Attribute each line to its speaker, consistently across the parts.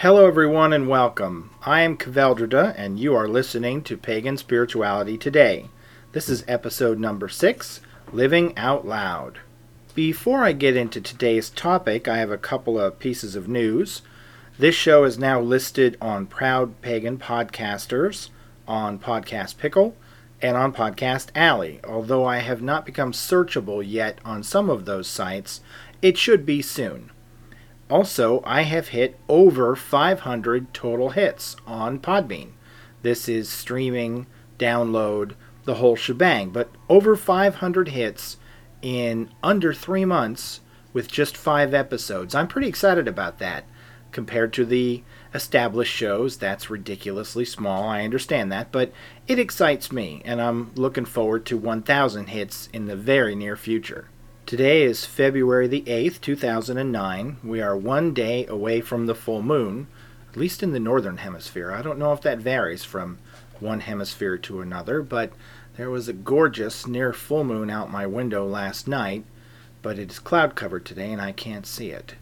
Speaker 1: Hello, everyone, and welcome. I am Kaveldrida, and you are listening to Pagan Spirituality Today. This is episode number six Living Out Loud. Before I get into today's topic, I have a couple of pieces of news. This show is now listed on Proud Pagan Podcasters, on Podcast Pickle, and on Podcast Alley. Although I have not become searchable yet on some of those sites, it should be soon. Also, I have hit over 500 total hits on Podbean. This is streaming, download, the whole shebang, but over 500 hits in under three months with just five episodes. I'm pretty excited about that. Compared to the established shows, that's ridiculously small. I understand that, but it excites me, and I'm looking forward to 1,000 hits in the very near future. Today is February the 8th, 2009. We are one day away from the full moon, at least in the northern hemisphere. I don't know if that varies from one hemisphere to another, but there was a gorgeous near full moon out my window last night, but it is cloud covered today and I can't see it.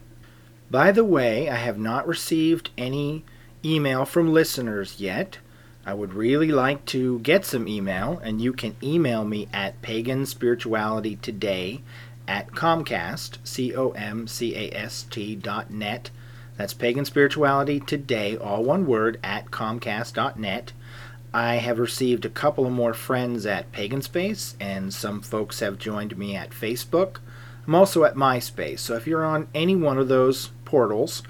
Speaker 1: By the way, I have not received any email from listeners yet. I would really like to get some email, and you can email me at paganspiritualitytoday at Comcast, C O M C A S T dot net. That's Pagan Spirituality Today, all one word, at Comcast.net. I have received a couple of more friends at Pagan Space, and some folks have joined me at Facebook. I'm also at MySpace, so if you're on any one of those portals,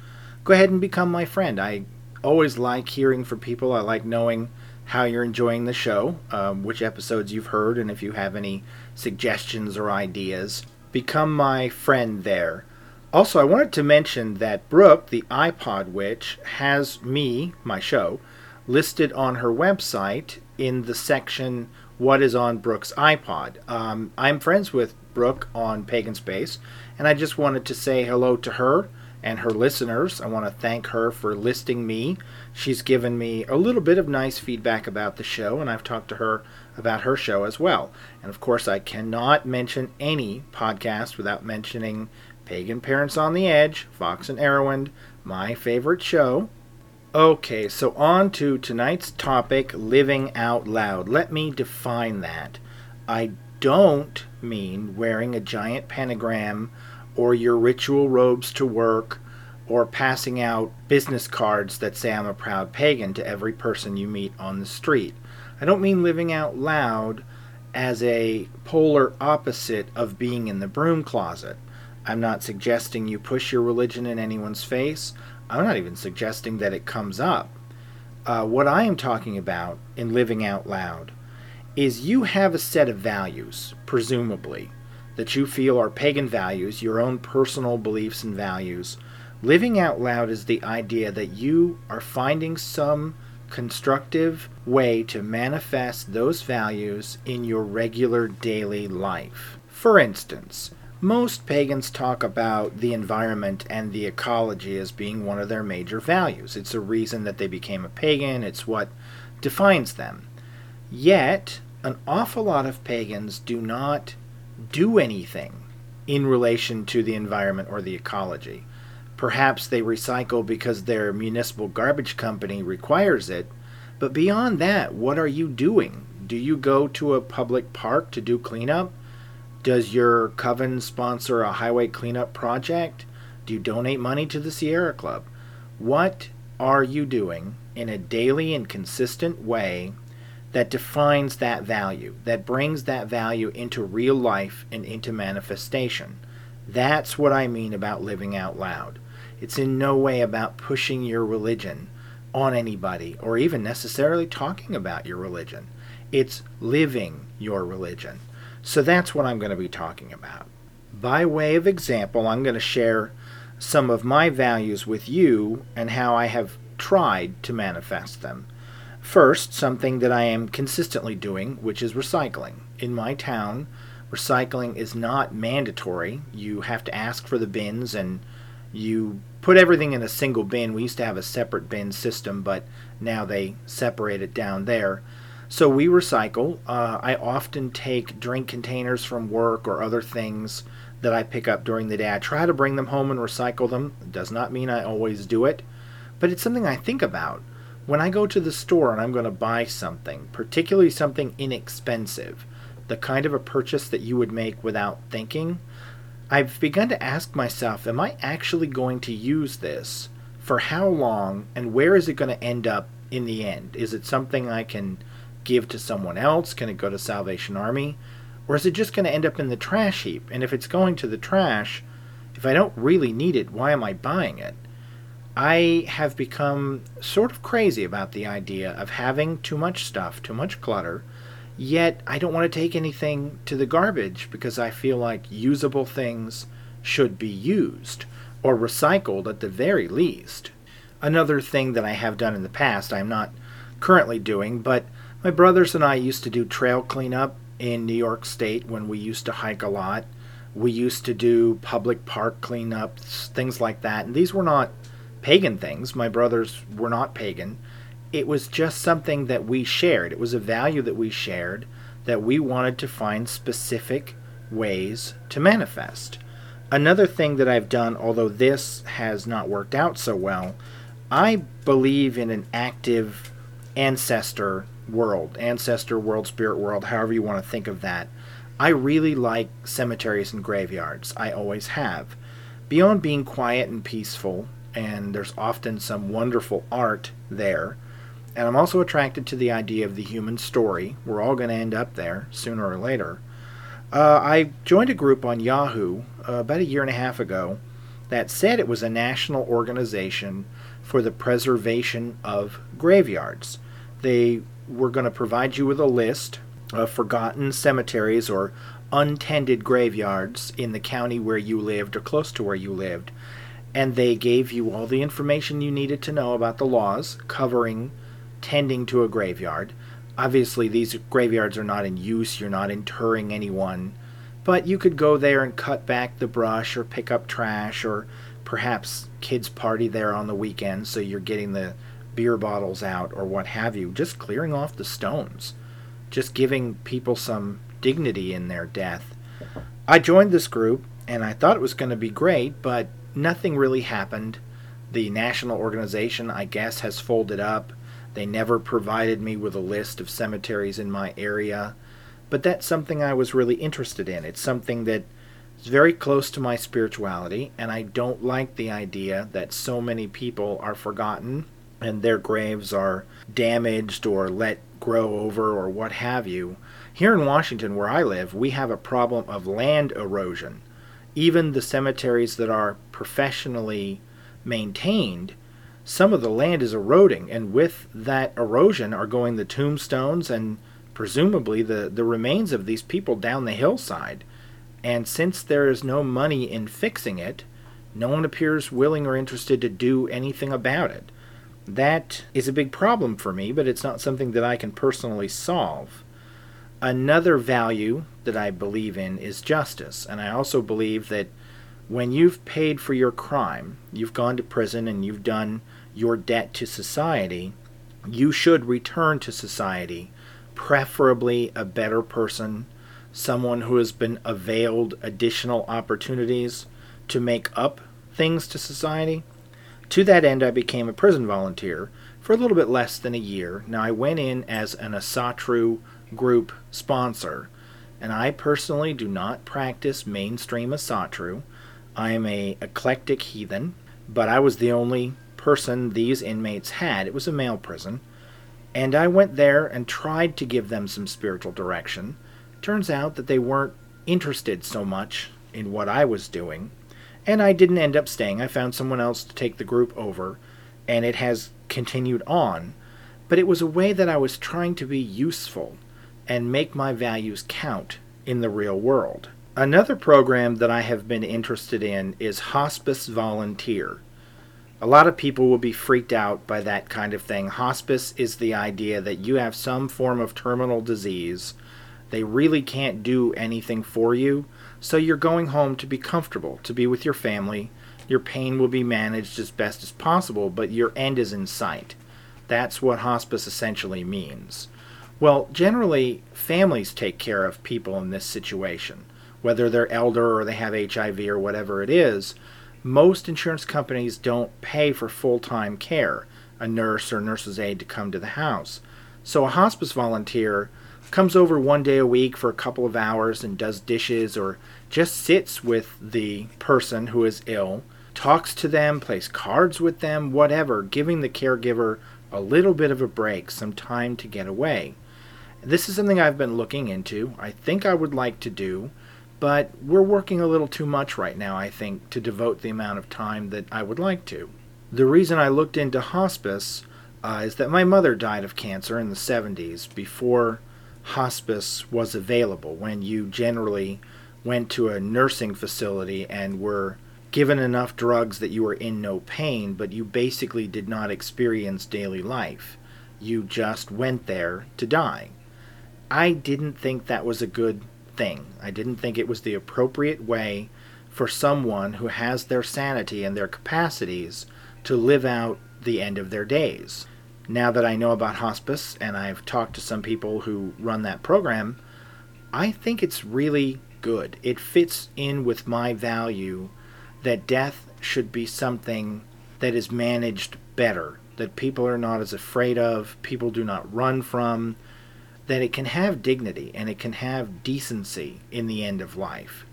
Speaker 1: go ahead and become my friend. I always like hearing from people. I like knowing how you're enjoying the show, um, which episodes you've heard, and if you have any suggestions or ideas become my friend there. Also, I wanted to mention that Brooke, the iPod Witch, has me, my show, listed on her website in the section What is on Brooke's iPod. Um, I'm friends with Brooke on Pagan Space, and I just wanted to say hello to her and her listeners. I want to thank her for listing me. She's given me a little bit of nice feedback about the show, and I've talked to her about her show as well. And of course, I cannot mention any podcast without mentioning Pagan Parents on the Edge, Fox and Erowend, my favorite show. Okay, so on to tonight's topic living out loud. Let me define that. I don't mean wearing a giant pentagram or your ritual robes to work or passing out business cards that say I'm a proud pagan to every person you meet on the street. I don't mean living out loud as a polar opposite of being in the broom closet. I'm not suggesting you push your religion in anyone's face. I'm not even suggesting that it comes up. Uh, what I am talking about in living out loud is you have a set of values, presumably, that you feel are pagan values, your own personal beliefs and values. Living out loud is the idea that you are finding some constructive way to manifest those values in your regular daily life. For instance, most pagans talk about the environment and the ecology as being one of their major values. It's a reason that they became a pagan, it's what defines them. Yet, an awful lot of pagans do not do anything in relation to the environment or the ecology. Perhaps they recycle because their municipal garbage company requires it, but beyond that, what are you doing? Do you go to a public park to do cleanup? Does your coven sponsor a highway cleanup project? Do you donate money to the Sierra Club? What are you doing in a daily and consistent way that defines that value, that brings that value into real life and into manifestation? That's what I mean about living out loud. It's in no way about pushing your religion on anybody or even necessarily talking about your religion. It's living your religion. So that's what I'm going to be talking about. By way of example, I'm going to share some of my values with you and how I have tried to manifest them. First, something that I am consistently doing, which is recycling. In my town, recycling is not mandatory. You have to ask for the bins and you put everything in a single bin. We used to have a separate bin system, but now they separate it down there. So we recycle. Uh, I often take drink containers from work or other things that I pick up during the day. I try to bring them home and recycle them. It does not mean I always do it, but it's something I think about. When I go to the store and I'm going to buy something, particularly something inexpensive, the kind of a purchase that you would make without thinking, I've begun to ask myself, am I actually going to use this? For how long? And where is it going to end up in the end? Is it something I can give to someone else? Can it go to Salvation Army? Or is it just going to end up in the trash heap? And if it's going to the trash, if I don't really need it, why am I buying it? I have become sort of crazy about the idea of having too much stuff, too much clutter, yet I don't want to take anything to the garbage because I feel like usable things should be used or recycled at the very least. Another thing that I have done in the past, I'm not currently doing, but my brothers and I used to do trail cleanup in New York State when we used to hike a lot. We used to do public park cleanups, things like that. And these were not pagan things. My brothers were not pagan. It was just something that we shared. It was a value that we shared that we wanted to find specific ways to manifest. Another thing that I've done, although this has not worked out so well, I believe in an active ancestor world, ancestor world, spirit world, however you want to think of that. I really like cemeteries and graveyards. I always have. Beyond being quiet and peaceful, and there's often some wonderful art there. And I'm also attracted to the idea of the human story. We're all going to end up there sooner or later. Uh, I joined a group on Yahoo uh, about a year and a half ago that said it was a national organization for the preservation of graveyards. They were going to provide you with a list of forgotten cemeteries or untended graveyards in the county where you lived or close to where you lived and they gave you all the information you needed to know about the laws covering tending to a graveyard. Obviously, these graveyards are not in use, you're not interring anyone, but you could go there and cut back the brush or pick up trash or perhaps kids party there on the weekend so you're getting the beer bottles out or what have you, just clearing off the stones, just giving people some dignity in their death. I joined this group and I thought it was going to be great, but nothing really happened. The national organization, I guess, has folded up. They never provided me with a list of cemeteries in my area. But that's something I was really interested in. It's something that is very close to my spirituality, and I don't like the idea that so many people are forgotten and their graves are damaged or let grow over or what have you. Here in Washington, where I live, we have a problem of land erosion even the cemeteries that are professionally maintained, some of the land is eroding, and with that erosion are going the tombstones and presumably the, the remains of these people down the hillside. And since there is no money in fixing it, no one appears willing or interested to do anything about it. That is a big problem for me, but it's not something that I can personally solve. Another value that I believe in is justice, and I also believe that when you've paid for your crime, you've gone to prison and you've done your debt to society, you should return to society, preferably a better person, someone who has been availed additional opportunities to make up things to society. To that end, I became a prison volunteer for a little bit less than a year. Now, I went in as an Asatru group sponsor. And I personally do not practice mainstream Asatru. I am a eclectic heathen, but I was the only person these inmates had. It was a male prison. And I went there and tried to give them some spiritual direction. Turns out that they weren't interested so much in what I was doing. And I didn't end up staying. I found someone else to take the group over, and it has continued on. But it was a way that I was trying to be useful and make my values count in the real world. Another program that I have been interested in is Hospice Volunteer. A lot of people will be freaked out by that kind of thing. Hospice is the idea that you have some form of terminal disease. They really can't do anything for you, so you're going home to be comfortable, to be with your family. Your pain will be managed as best as possible, but your end is in sight. That's what hospice essentially means. Well, generally, families take care of people in this situation, whether they're elder or they have HIV or whatever it is. Most insurance companies don't pay for full time care, a nurse or nurse's aide to come to the house. So a hospice volunteer comes over one day a week for a couple of hours and does dishes or just sits with the person who is ill, talks to them, plays cards with them, whatever, giving the caregiver a little bit of a break, some time to get away. This is something I've been looking into. I think I would like to do, but we're working a little too much right now, I think, to devote the amount of time that I would like to. The reason I looked into hospice uh, is that my mother died of cancer in the 70s before hospice was available, when you generally went to a nursing facility and were given enough drugs that you were in no pain, but you basically did not experience daily life. You just went there to die. I didn't think that was a good thing. I didn't think it was the appropriate way for someone who has their sanity and their capacities to live out the end of their days. Now that I know about hospice and I've talked to some people who run that program, I think it's really good. It fits in with my value that death should be something that is managed better, that people are not as afraid of, people do not run from, that it can have dignity and it can have decency in the end of life.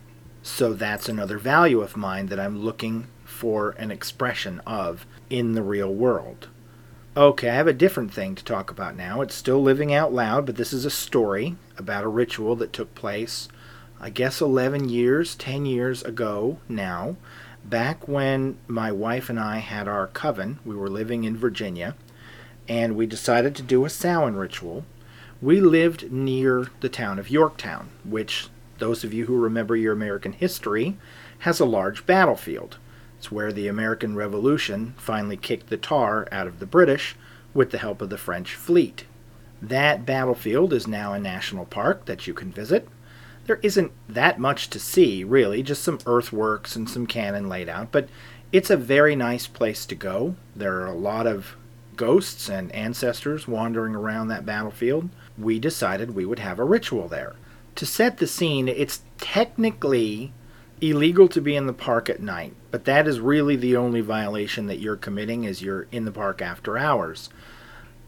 Speaker 1: So that's another value of mine that I'm looking for an expression of in the real world. Okay, I have a different thing to talk about now. It's still living out loud, but this is a story about a ritual that took place, I guess, 11 years, 10 years ago now, back when my wife and I had our coven, we were living in Virginia, and we decided to do a Samhain ritual. We lived near the town of Yorktown, which, those of you who remember your American history, has a large battlefield. It's where the American Revolution finally kicked the tar out of the British with the help of the French fleet. That battlefield is now a national park that you can visit there isn't that much to see, really, just some earthworks and some cannon laid out, but it's a very nice place to go. There are a lot of ghosts and ancestors wandering around that battlefield. We decided we would have a ritual there. To set the scene, it's technically illegal to be in the park at night, but that is really the only violation that you're committing as you're in the park after hours.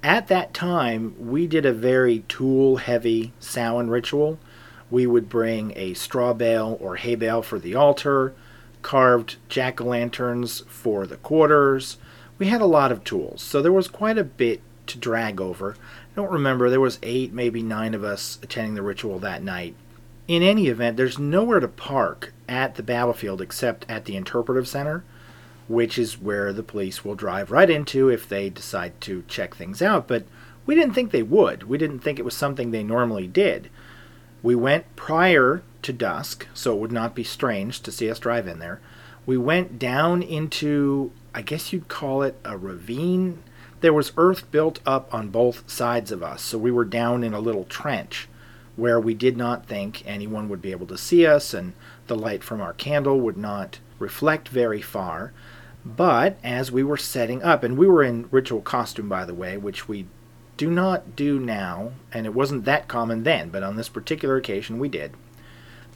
Speaker 1: At that time, we did a very tool heavy Samhain ritual we would bring a straw bale or hay bale for the altar, carved jack o' lanterns for the quarters. We had a lot of tools, so there was quite a bit to drag over. I don't remember, there was eight, maybe nine of us attending the ritual that night. In any event, there's nowhere to park at the battlefield except at the interpretive center, which is where the police will drive right into if they decide to check things out. But we didn't think they would. We didn't think it was something they normally did. We went prior to dusk, so it would not be strange to see us drive in there. We went down into, I guess you'd call it a ravine. There was earth built up on both sides of us, so we were down in a little trench where we did not think anyone would be able to see us, and the light from our candle would not reflect very far. But as we were setting up, and we were in ritual costume, by the way, which we do not do now, and it wasn't that common then, but on this particular occasion we did.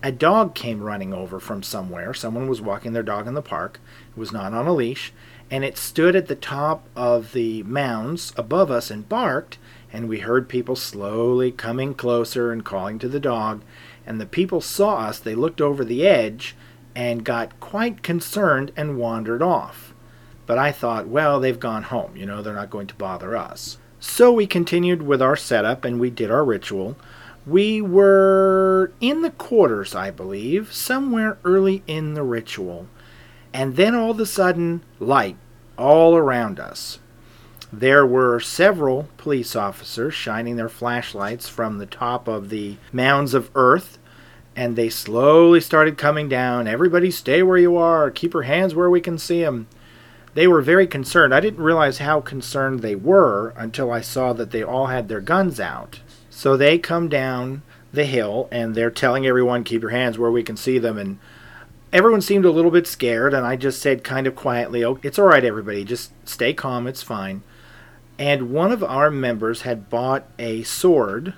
Speaker 1: A dog came running over from somewhere. Someone was walking their dog in the park. It was not on a leash, and it stood at the top of the mounds above us and barked, and we heard people slowly coming closer and calling to the dog. And the people saw us, they looked over the edge and got quite concerned and wandered off. But I thought, well, they've gone home, you know, they're not going to bother us. So we continued with our setup and we did our ritual. We were in the quarters, I believe, somewhere early in the ritual. And then all of a sudden, light all around us. There were several police officers shining their flashlights from the top of the mounds of earth, and they slowly started coming down. Everybody stay where you are, keep your hands where we can see them they were very concerned. I didn't realize how concerned they were until I saw that they all had their guns out. So they come down the hill and they're telling everyone, keep your hands where we can see them. And everyone seemed a little bit scared. And I just said, kind of quietly, oh, it's all right, everybody. Just stay calm. It's fine. And one of our members had bought a sword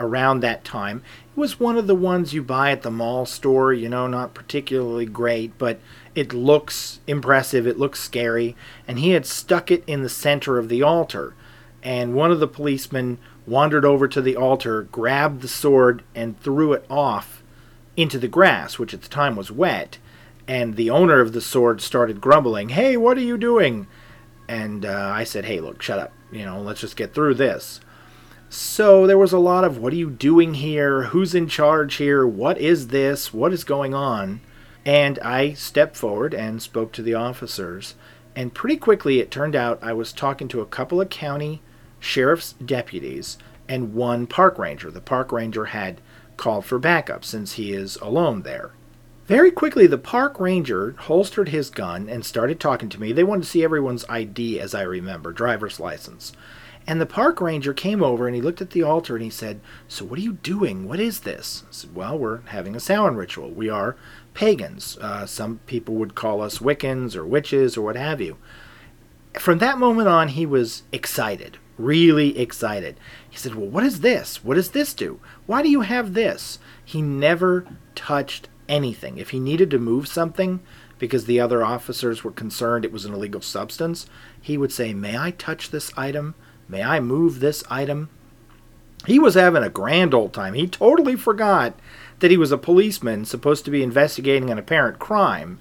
Speaker 1: around that time. It was one of the ones you buy at the mall store, you know, not particularly great, but it looks impressive, it looks scary, and he had stuck it in the center of the altar. And one of the policemen wandered over to the altar, grabbed the sword, and threw it off into the grass, which at the time was wet. And the owner of the sword started grumbling, Hey, what are you doing? And uh, I said, Hey, look, shut up. You know, let's just get through this. So there was a lot of, What are you doing here? Who's in charge here? What is this? What is going on? And I stepped forward and spoke to the officers. And pretty quickly it turned out I was talking to a couple of county sheriff's deputies and one park ranger. The park ranger had called for backup since he is alone there. Very quickly, the park ranger holstered his gun and started talking to me. They wanted to see everyone's ID, as I remember, driver's license. And the park ranger came over and he looked at the altar and he said, So, what are you doing? What is this? I said, Well, we're having a Samhain ritual. We are pagans. Uh, some people would call us Wiccans or witches or what have you. From that moment on, he was excited, really excited. He said, Well, what is this? What does this do? Why do you have this? He never touched anything. If he needed to move something because the other officers were concerned it was an illegal substance, he would say, May I touch this item? May I move this item? He was having a grand old time. He totally forgot that he was a policeman supposed to be investigating an apparent crime,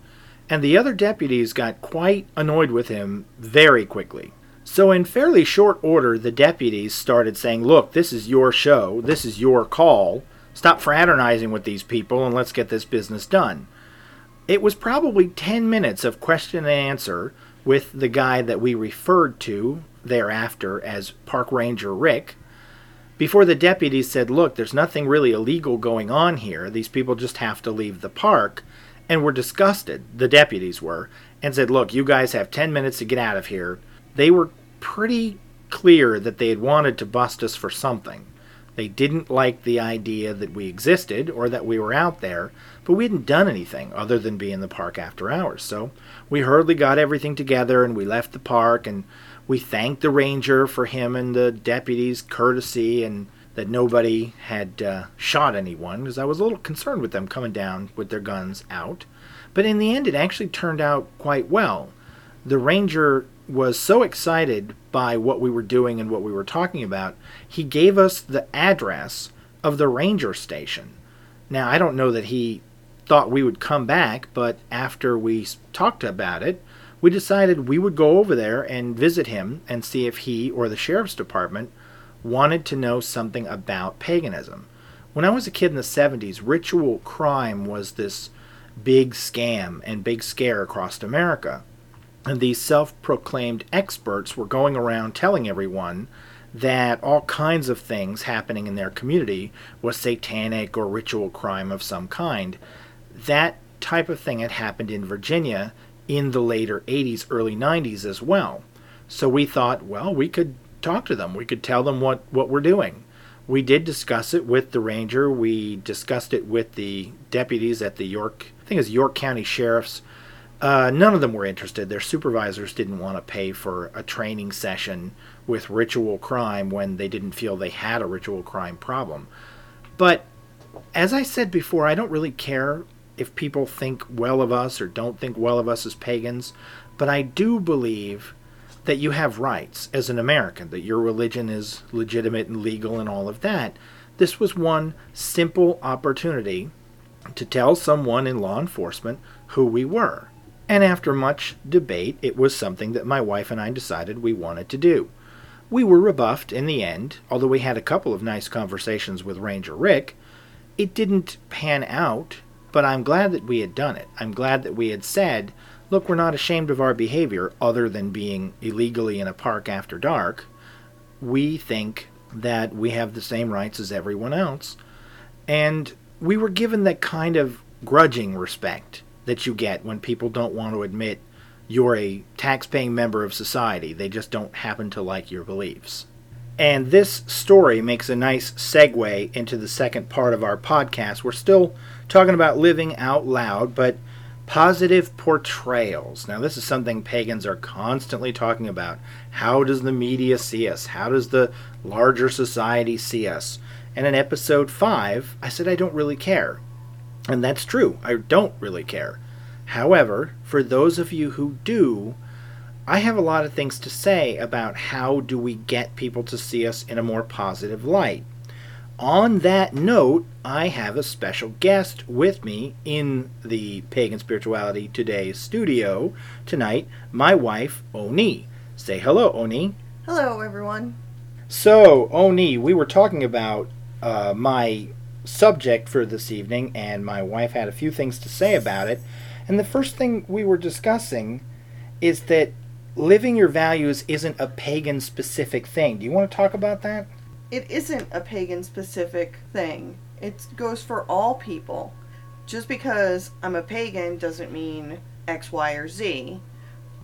Speaker 1: and the other deputies got quite annoyed with him very quickly. So, in fairly short order, the deputies started saying, Look, this is your show, this is your call. Stop fraternizing with these people and let's get this business done. It was probably 10 minutes of question and answer with the guy that we referred to thereafter as Park Ranger Rick before the deputies said, Look, there's nothing really illegal going on here. These people just have to leave the park. And were disgusted, the deputies were, and said, Look, you guys have 10 minutes to get out of here. They were pretty clear that they had wanted to bust us for something. They didn't like the idea that we existed or that we were out there, but we hadn't done anything other than be in the park after hours. So we hurriedly got everything together and we left the park and we thanked the ranger for him and the deputy's courtesy and that nobody had uh, shot anyone because I was a little concerned with them coming down with their guns out. But in the end, it actually turned out quite well. The ranger was so excited by what we were doing and what we were talking about, he gave us the address of the ranger station. Now, I don't know that he thought we would come back, but after we talked about it, we decided we would go over there and visit him and see if he or the sheriff's department wanted to know something about paganism. When I was a kid in the 70s, ritual crime was this big scam and big scare across America. And these self proclaimed experts were going around telling everyone that all kinds of things happening in their community was satanic or ritual crime of some kind. That type of thing had happened in Virginia in the later 80s, early 90s as well. So we thought, well, we could talk to them. We could tell them what, what we're doing. We did discuss it with the ranger. We discussed it with the deputies at the York, I think it's York County Sheriff's. Uh, none of them were interested. Their supervisors didn't want to pay for a training session with ritual crime when they didn't feel they had a ritual crime problem. But as I said before, I don't really care if people think well of us or don't think well of us as pagans, but I do believe that you have rights as an American, that your religion is legitimate and legal and all of that. This was one simple opportunity to tell someone in law enforcement who we were. And after much debate, it was something that my wife and I decided we wanted to do. We were rebuffed in the end, although we had a couple of nice conversations with Ranger Rick. It didn't pan out but I'm glad that we had done it. I'm glad that we had said, look, we're not ashamed of our behavior other than being illegally in a park after dark. We think that we have the same rights as everyone else. And we were given that kind of grudging respect that you get when people don't want to admit you're a tax-paying member of society. They just don't happen to like your beliefs. And this story makes a nice segue into the second part of our podcast. We're still talking about living out loud, but positive portrayals. Now, this is something pagans are constantly talking about. How does the media see us? How does the larger society see us? And in episode 5, I said I don't really care. And that's true. I don't really care. However, for those of you who do, I have a lot of things to say about how do we get people to see us in a more positive light. On that note, I have a special guest with me in the Pagan Spirituality Today studio tonight, my wife, Oni. Say hello, Oni.
Speaker 2: Hello, everyone.
Speaker 1: So, Oni, we were talking about uh, my subject for this evening, and my wife had a few things to say about it. And the first thing we were discussing is that living your values isn't a pagan specific thing. Do you want to talk about that?
Speaker 2: It isn't a pagan specific thing, it goes for all people. Just because I'm a pagan doesn't mean X, Y, or Z.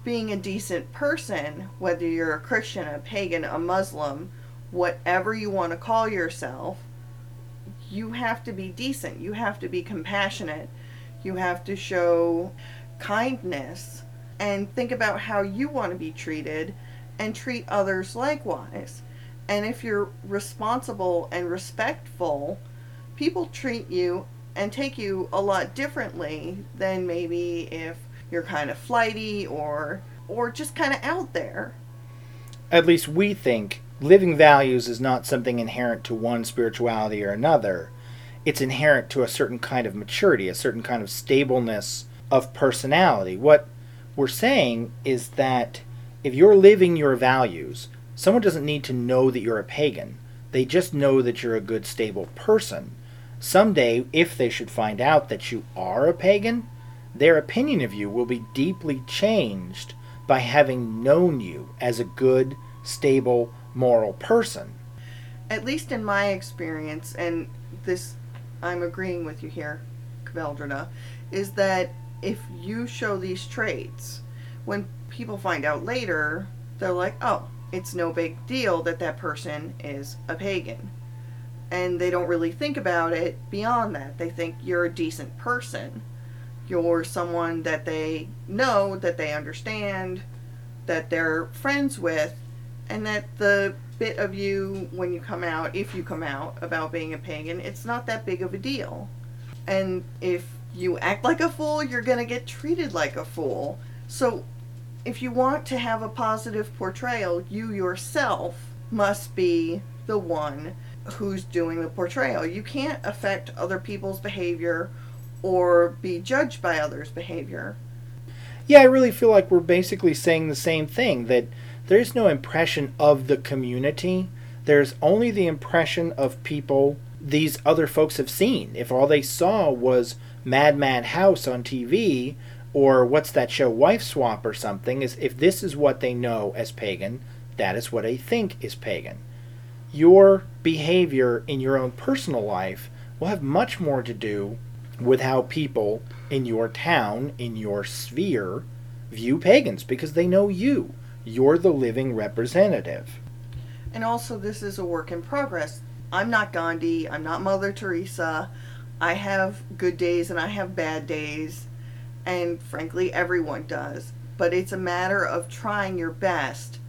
Speaker 2: Being a decent person, whether you're a Christian, a pagan, a Muslim, whatever you want to call yourself, you have to be decent. You have to be compassionate. You have to show kindness and think about how you want to be treated and treat others likewise. And if you're responsible and respectful, people treat you and take you a lot differently than maybe if you're kind of flighty or or just kind of out there.
Speaker 1: At least we think living values is not something inherent to one spirituality or another. It's inherent to a certain kind of maturity, a certain kind of stableness of personality. What we're saying is that if you're living your values, someone doesn't need to know that you're a pagan. They just know that you're a good, stable person. Someday, if they should find out that you are a pagan, their opinion of you will be deeply changed by having known you as a good, stable, moral person.
Speaker 2: At least in my experience, and this I'm agreeing with you here, Kveldrina, is that if you show these traits, when people find out later, they're like, oh, it's no big deal that that person is a pagan. And they don't really think about it beyond that. They think you're a decent person. You're someone that they know, that they understand, that they're friends with, and that the bit of you when you come out, if you come out about being a pagan, it's not that big of a deal. And if you act like a fool, you're going to get treated like a fool. So if you want to have a positive portrayal, you yourself must be the one who's doing the portrayal. You can't affect other people's behavior or be judged by others' behavior.
Speaker 1: Yeah, I really feel like we're basically saying the same thing that there's no impression of the community. There's only the impression of people these other folks have seen. If all they saw was Mad Mad House on TV, or what's that show, Wife Swap or something, is if this is what they know as pagan, that is what they think is pagan. Your behavior in your own personal life will have much more to do with how people in your town, in your sphere, view pagans because they know you. You're the living representative.
Speaker 2: And also, this is a work in progress. I'm not Gandhi, I'm not Mother Teresa. I have good days and I have bad days, and frankly, everyone does. But it's a matter of trying your best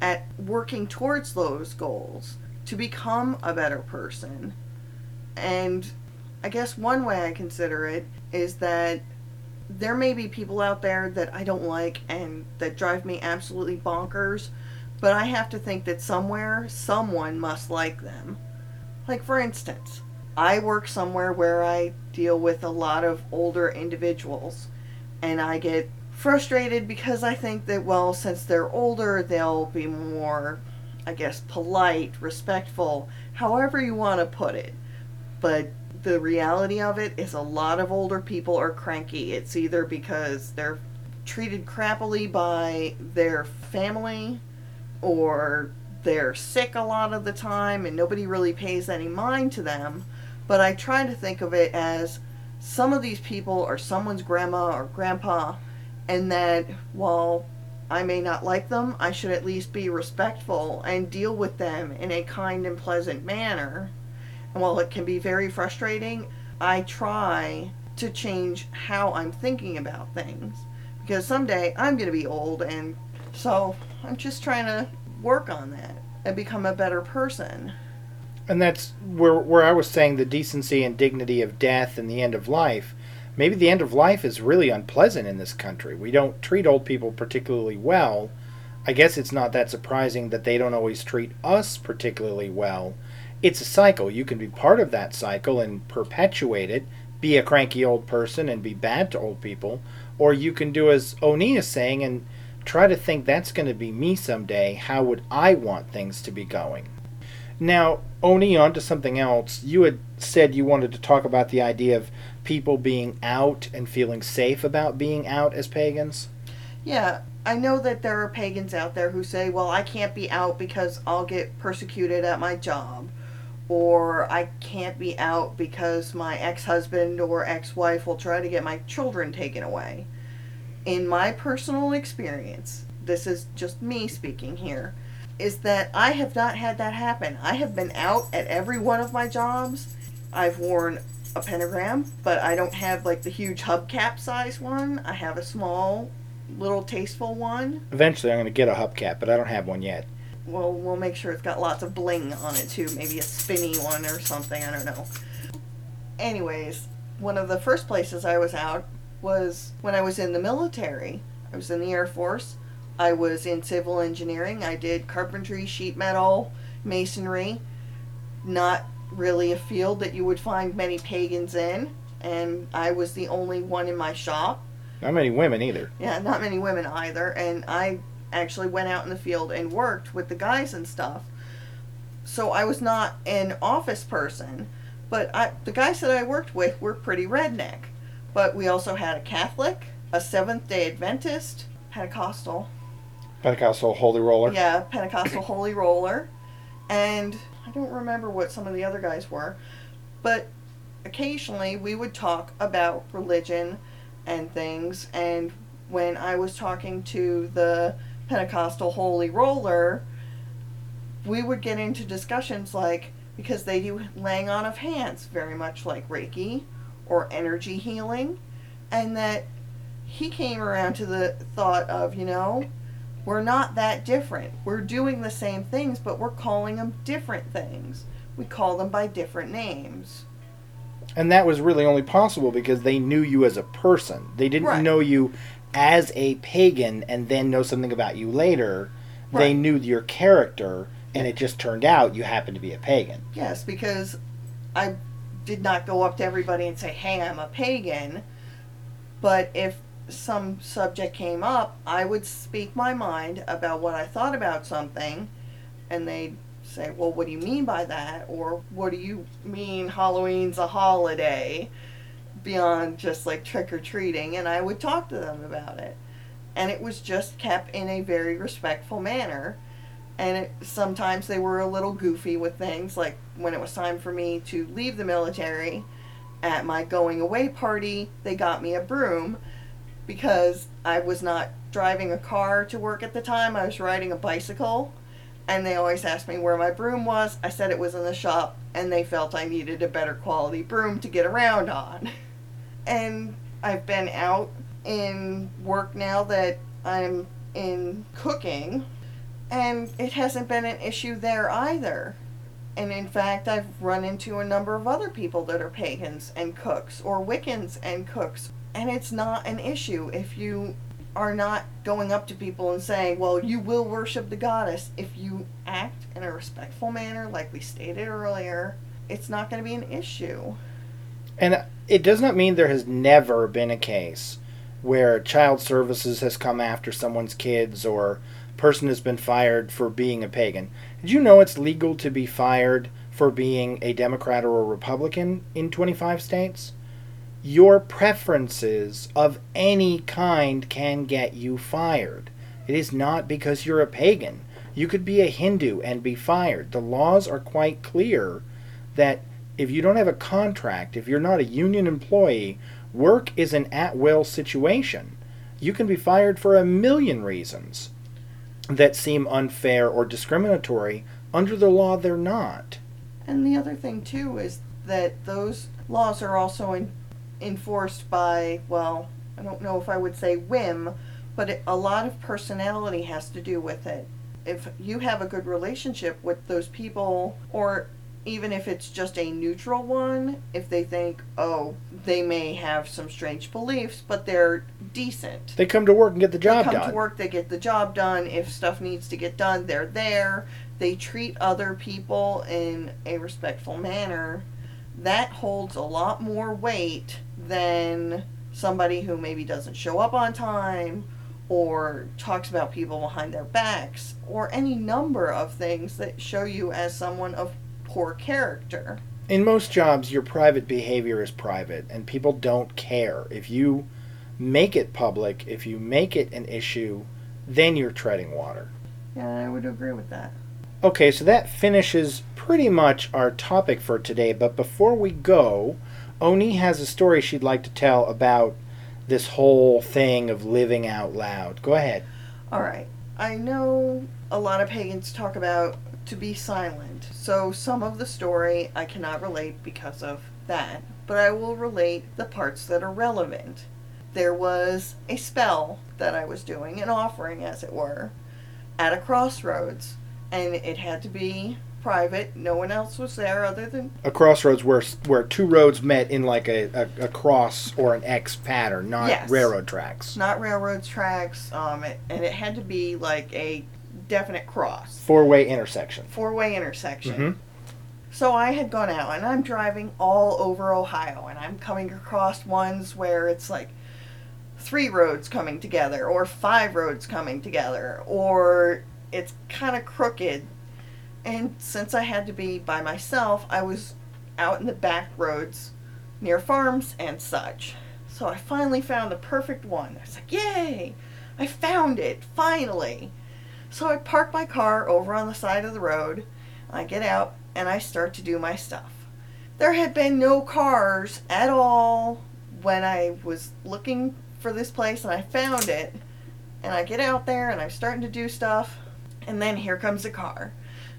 Speaker 2: at working towards those goals to become a better person. And I guess one way I consider it is that there may be people out there that I don't like and that drive me absolutely bonkers, but I have to think that somewhere someone must like them. Like, for instance, I work somewhere where I deal with a lot of older individuals, and I get frustrated because I think that, well, since they're older, they'll be more, I guess, polite, respectful, however you want to put it. But the reality of it is a lot of older people are cranky. It's either because they're treated crappily by their family or they're sick a lot of the time and nobody really pays any mind to them. But I try to think of it as some of these people are someone's grandma or grandpa, and that while I may not like them, I should at least be respectful and deal with them in a kind and pleasant manner. And while it can be very frustrating, I try to change how I'm thinking about things. Because someday I'm going to be old, and so I'm just trying to work on that and become a better person.
Speaker 1: And that's where where I was saying the decency and dignity of death and the end of life. Maybe the end of life is really unpleasant in this country. We don't treat old people particularly well. I guess it's not that surprising that they don't always treat us particularly well. It's a cycle. You can be part of that cycle and perpetuate it, be a cranky old person and be bad to old people, or you can do as Oni is saying and try to think that's going to be me someday. How would I want things to be going? Now, Oni, on to something else. You had said you wanted to talk about the idea of people being out and feeling safe about being out as pagans.
Speaker 2: Yeah, I know that there are pagans out there who say, well, I can't be out because I'll get persecuted at my job. Or I can't be out because my ex husband or ex wife will try to get my children taken away. In my personal experience, this is just me speaking here, is that I have not had that happen. I have been out at every one of my jobs. I've worn a pentagram, but I don't have like the huge hubcap size one. I have a small, little tasteful one.
Speaker 1: Eventually, I'm going to get a hubcap, but I don't have one yet.
Speaker 2: Well, we'll make sure it's got lots of bling on it too. Maybe a spinny one or something. I don't know. Anyways, one of the first places I was out was when I was in the military. I was in the Air Force. I was in civil engineering. I did carpentry, sheet metal, masonry. Not really a field that you would find many pagans in, and I was the only one in my shop.
Speaker 1: Not many women either.
Speaker 2: Yeah, not many women either, and I actually went out in the field and worked with the guys and stuff. So I was not an office person, but I, the guys that I worked with were pretty redneck. But we also had a Catholic, a Seventh day Adventist, Pentecostal.
Speaker 1: Pentecostal Holy Roller?
Speaker 2: Yeah, Pentecostal Holy Roller. And I don't remember what some of the other guys were, but occasionally we would talk about religion and things. And when I was talking to the Pentecostal Holy Roller, we would get into discussions like, because they do laying on of hands, very much like Reiki or energy healing, and that he came around to the thought of, you know, we're not that different. We're doing the same things, but we're calling them different things. We call them by different names.
Speaker 1: And that was really only possible because they knew you as a person. They didn't
Speaker 2: Right.
Speaker 1: know you as a pagan and then know something about you later. They knew your character, and it just turned out you happened to be a pagan.
Speaker 2: Yes, because I did not go up to everybody and say, hey, I'm a pagan. But if some subject came up, I would speak my mind about what I thought about something, and they'd say, well, what do you mean by that? Or what do you mean Halloween's a holiday? Beyond just like trick or treating, and I would talk to them about it. And it was just kept in a very respectful manner and it, sometimes they were a little goofy with things like when it was time for me to leave the military at my going away party they got me a broom because i was not driving a car to work at the time i was riding a bicycle and they always asked me where my broom was i said it was in the shop and they felt i needed a better quality broom to get around on and i've been out in work now that i'm in cooking and it hasn't been an issue there either. And in fact, I've run into a number of other people that are pagans and cooks or Wiccans and cooks. And it's not an issue if you are not going up to people and saying, well, you will worship the goddess. If you act in a respectful manner, like we stated earlier, it's not going to be an issue.
Speaker 1: And it does not mean there has never been a case where child services has come after someone's kids or person has been fired for being a pagan. Did you know it's legal to be fired for being a Democrat or a Republican in 25 states? Your preferences of any kind can get you fired. It is not because you're a pagan. You could be a Hindu and be fired. The laws are quite clear that if you don't have a contract, if you're not a union employee, work is an at will situation. You can be fired for a million reasons that seem unfair or discriminatory. Under the law, they're not.
Speaker 2: And the other thing too is that those laws are also in, enforced by, well, I don't know if I would say whim, but it, a lot of personality has to do with it. If you have a good relationship with those people, or even if it's just a neutral one, if they think, oh, they may have some strange beliefs, but they're decent.
Speaker 1: They come to work and get the job done.
Speaker 2: they come
Speaker 1: done.
Speaker 2: to work, they get the job done. If stuff needs to get done, they're there. They treat other people in a respectful manner. That holds a lot more weight than somebody who maybe doesn't show up on time or talks about people behind their backs or any number of things that show you as someone of poor character.
Speaker 1: In most jobs, your private behavior is private, and people don't care. If you make it public, if you make it an issue, then you're treading water.
Speaker 2: Yeah, I would agree with that.
Speaker 1: Okay, so that finishes pretty much our topic for today. But before we go, Oni has a story she'd like to tell about this whole thing of living out loud. Go ahead.
Speaker 2: All right. I know a lot of pagans talk about to be silent. So some of the story I cannot relate because of that, but I will relate the parts that are relevant. There was a spell that I was doing, an offering as it were, at a crossroads, and it had to be private. No one else was there other than
Speaker 1: A crossroads where where two roads met in like a, a, a cross or an X pattern, not
Speaker 2: Yes.
Speaker 1: railroad tracks.
Speaker 2: not railroad tracks, um, it, and it had to be like a definite cross,
Speaker 1: Four way intersection.
Speaker 2: four way intersection.
Speaker 1: Mhm.
Speaker 2: So I had gone out and I'm driving all over Ohio and I'm coming across ones where it's like three roads coming together or five roads coming together or it's kind of crooked. And since I had to be by myself, I was out in the back roads near farms and such. So I finally found the perfect one. I was like, yay! I found it, finally! So I park my car over on the side of the road. I get out and I start to do my stuff. There had been no cars at all when I was looking for this place and I found it. And I get out there and I'm starting to do stuff. And then here comes a car.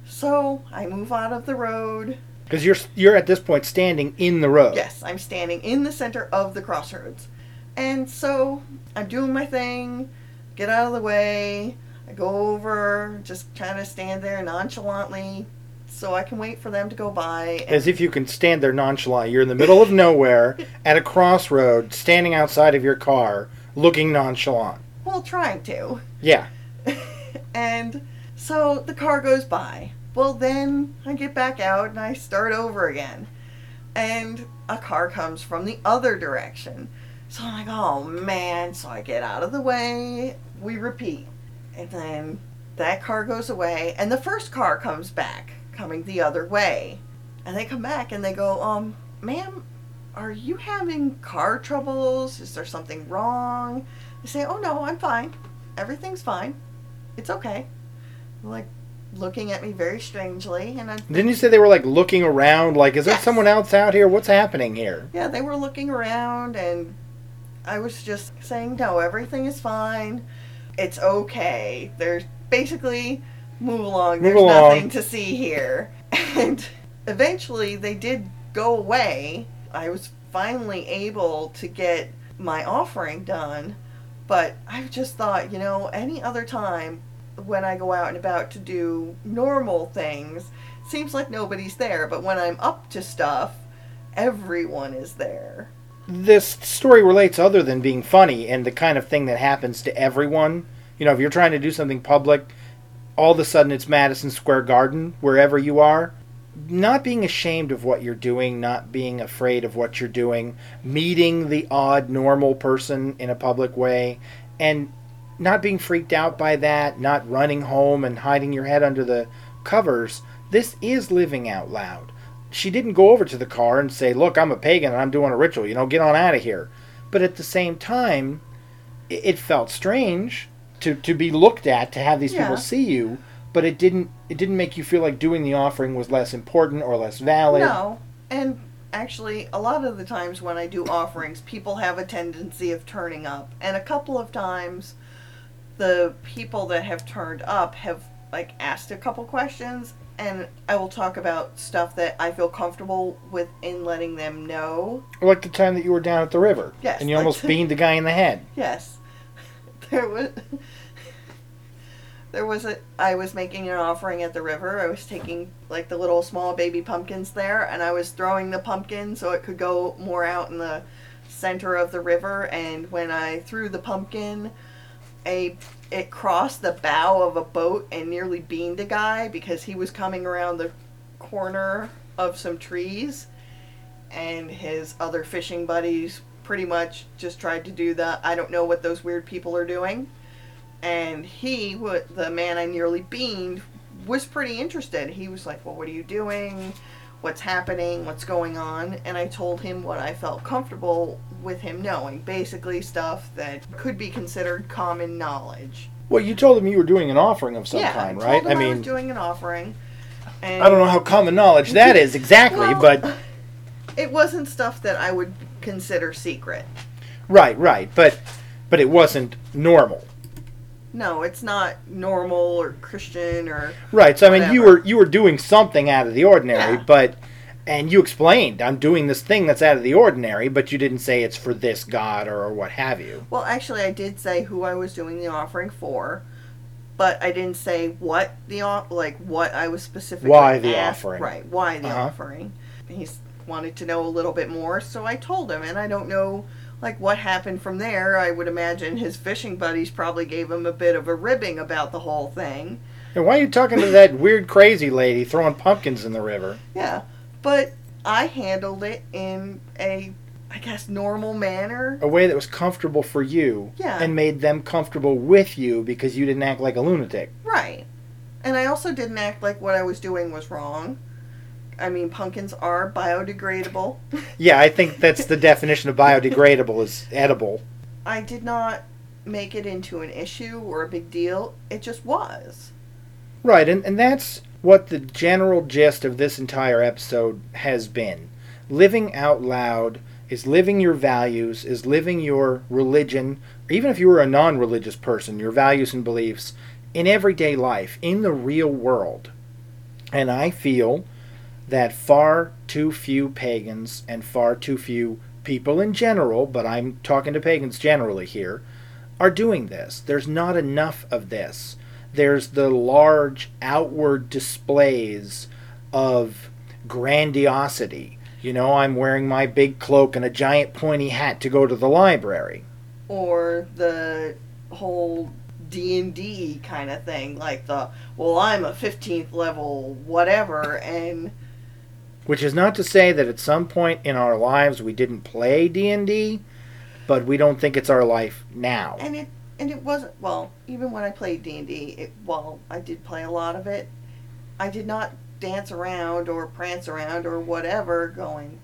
Speaker 2: So I move out of the road.
Speaker 1: Because you're you're at this point standing in the road.
Speaker 2: Yes, I'm standing in the center of the crossroads. And so I'm doing my thing, get out of the way. I go over, just kind of stand there nonchalantly so I can wait for them to go by.
Speaker 1: As if you can stand there nonchalant. You're in the middle of nowhere at a crossroad, standing outside of your car, looking nonchalant.
Speaker 2: well, trying to.
Speaker 1: Yeah.
Speaker 2: and so the car goes by. Well, then I get back out and I start over again. And a car comes from the other direction. So I'm like, oh man. So I get out of the way. We repeat. And then that car goes away. And the first car comes back, coming the other way. And they come back and they go, um, ma'am, are you having car troubles? Is there something wrong? I say, oh no, I'm fine. Everything's fine. It's okay. Like looking at me very strangely, and I
Speaker 1: Didn't you say they were like looking around? Like, is there someone else out here? What's happening here?
Speaker 2: yeah, they were looking around, and I was just saying, no, everything is fine. It's okay. There's basically move along.
Speaker 1: Move
Speaker 2: There's
Speaker 1: along.
Speaker 2: nothing to see here. And eventually, they did go away. I was finally able to get my offering done, but I just thought, you know, any other time when I go out and about to do normal things, seems like nobody's there. But when I'm up to stuff, everyone is there.
Speaker 1: This story relates other than being funny and the kind of thing that happens to everyone. You know, if you're trying to do something public, all of a sudden it's Madison Square Garden, wherever you are. Not being ashamed of what you're doing, not being afraid of what you're doing, meeting the odd normal person in a public way, and not being freaked out by that, not running home and hiding your head under the covers. This is living out loud. She didn't go over to the car and say, Look, I'm a pagan and I'm doing a ritual, you know, get on out of here. But at the same time, i- it felt strange to, to be looked at, to have these
Speaker 2: Yeah.
Speaker 1: people see you, but it didn't it didn't make you feel like doing the offering was less important or less valid.
Speaker 2: No. And actually, a lot of the times when I do offerings, people have a tendency of turning up. And a couple of times, the people that have turned up have like asked a couple questions and I will talk about stuff that I feel comfortable with in letting them know.
Speaker 1: Like the time that you were down at the river.
Speaker 2: Yes,
Speaker 1: And you
Speaker 2: like
Speaker 1: almost
Speaker 2: the-
Speaker 1: beamed the guy in the head.
Speaker 2: Yes. There was there was a I was making an offering at the river. I was taking like the little small baby pumpkins there and I was throwing the pumpkin so it could go more out in the center of the river and when I threw the pumpkin a it crossed the bow of a boat and nearly beamed a guy because he was coming around the corner of some trees. And his other fishing buddies pretty much just tried to do the I don't know what those weird people are doing. And he the man i nearly beamed was pretty interested. He was like well what are you doing what's happening what's going on and i told him what i felt comfortable with him knowing basically stuff that could be considered common knowledge
Speaker 1: Well, you told him you were doing an offering of some
Speaker 2: yeah
Speaker 1: kind,
Speaker 2: I,
Speaker 1: right?
Speaker 2: him I,
Speaker 1: mean,
Speaker 2: was doing an offering and
Speaker 1: I don't know how common knowledge that is exactly,
Speaker 2: Well,
Speaker 1: but
Speaker 2: it wasn't stuff that i would consider secret
Speaker 1: right, right, but but it wasn't normal.
Speaker 2: No it's not normal or christian or
Speaker 1: Right. So I mean, you were you were doing something out of the ordinary,
Speaker 2: Yeah.
Speaker 1: but and you explained I'm doing this thing that's out of the ordinary, but you didn't say it's for this God or, what have you.
Speaker 2: Well, actually, I did say who I was doing the offering for, but I didn't say what the like what I was specifically
Speaker 1: Why the
Speaker 2: asked-
Speaker 1: offering.
Speaker 2: Right, why the
Speaker 1: Uh-huh.
Speaker 2: offering. He wanted to know a little bit more, so I told him, and I don't know like what happened from there. I would imagine his fishing buddies probably gave him a bit of a ribbing about the whole thing.
Speaker 1: And why are you talking to that weird crazy lady throwing pumpkins in the river?
Speaker 2: Yeah, but I handled it in a I guess normal manner.
Speaker 1: A way that was comfortable for you
Speaker 2: Yeah.
Speaker 1: and made them comfortable with you because you didn't act like a lunatic.
Speaker 2: Right. And I also didn't act like what I was doing was wrong. I mean, pumpkins are biodegradable.
Speaker 1: Yeah, I think that's the definition of biodegradable is edible.
Speaker 2: I did not make it into an issue or a big deal. It just was.
Speaker 1: Right, and, and that's what the general gist of this entire episode has been. Living out loud is living your values, is living your religion, even if you were a non religious person, your values and beliefs in everyday life, in the real world. And I feel that far too few pagans and far too few people in general, but I'm talking to pagans generally here, are doing this. There's not enough of this there's the large outward displays of grandiosity. You know, I'm wearing my big cloak and a giant pointy hat to go to the library.
Speaker 2: Or the whole D&D kind of thing like the well I'm a 15th level whatever and
Speaker 1: Which is not to say that at some point in our lives we didn't play D&D, but we don't think it's our life now.
Speaker 2: and it and it wasn't well even when i played d&d it while i did play a lot of it i did not dance around or prance around or whatever going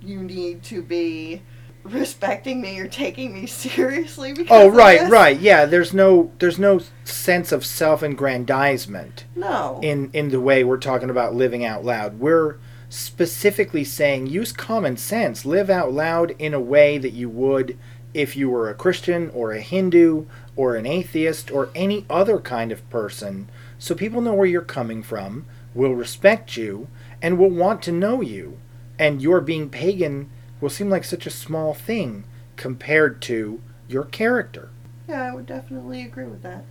Speaker 2: you need to be respecting me or taking me seriously because
Speaker 1: Oh right, right. Yeah, there's no there's no sense of self-aggrandizement.
Speaker 2: no
Speaker 1: in in the way we're talking about living out loud. We're specifically saying use common sense, live out loud in a way that you would if you were a Christian or a Hindu or an atheist or any other kind of person, so people know where you're coming from, will respect you, and will want to know you. And your being pagan will seem like such a small thing compared to your character.
Speaker 2: yeah i would definitely agree with that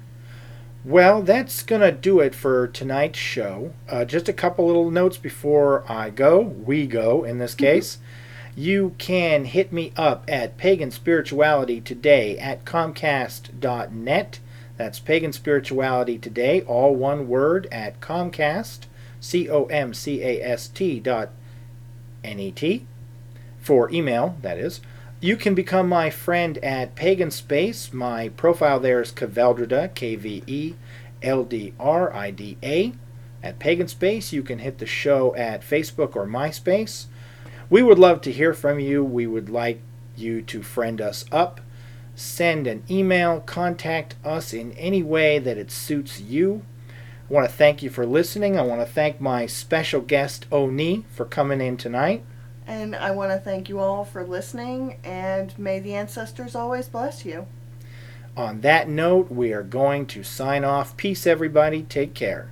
Speaker 1: Well, that's going to do it for tonight's show. Uh, just a couple little notes before I go, we go in this case. You can hit me up at Pagan Spirituality Today at Comcast.net. That's Pagan Spirituality Today, all one word, at Comcast, C O M C A S T dot N E T, for email, that is. You can become my friend at Pagan Space. My profile there is Kveldrida, K V E L D R I D A. At Pagan Space, you can hit the show at Facebook or MySpace. We would love to hear from you. We would like you to friend us up. Send an email, contact us in any way that it suits you. I want to thank you for listening. I want to thank my special guest, Oni, for coming in tonight.
Speaker 2: And i want to thank you all for listening and may the ancestors always bless you
Speaker 1: On that note, we are going to sign off. Peace, everybody. Take care.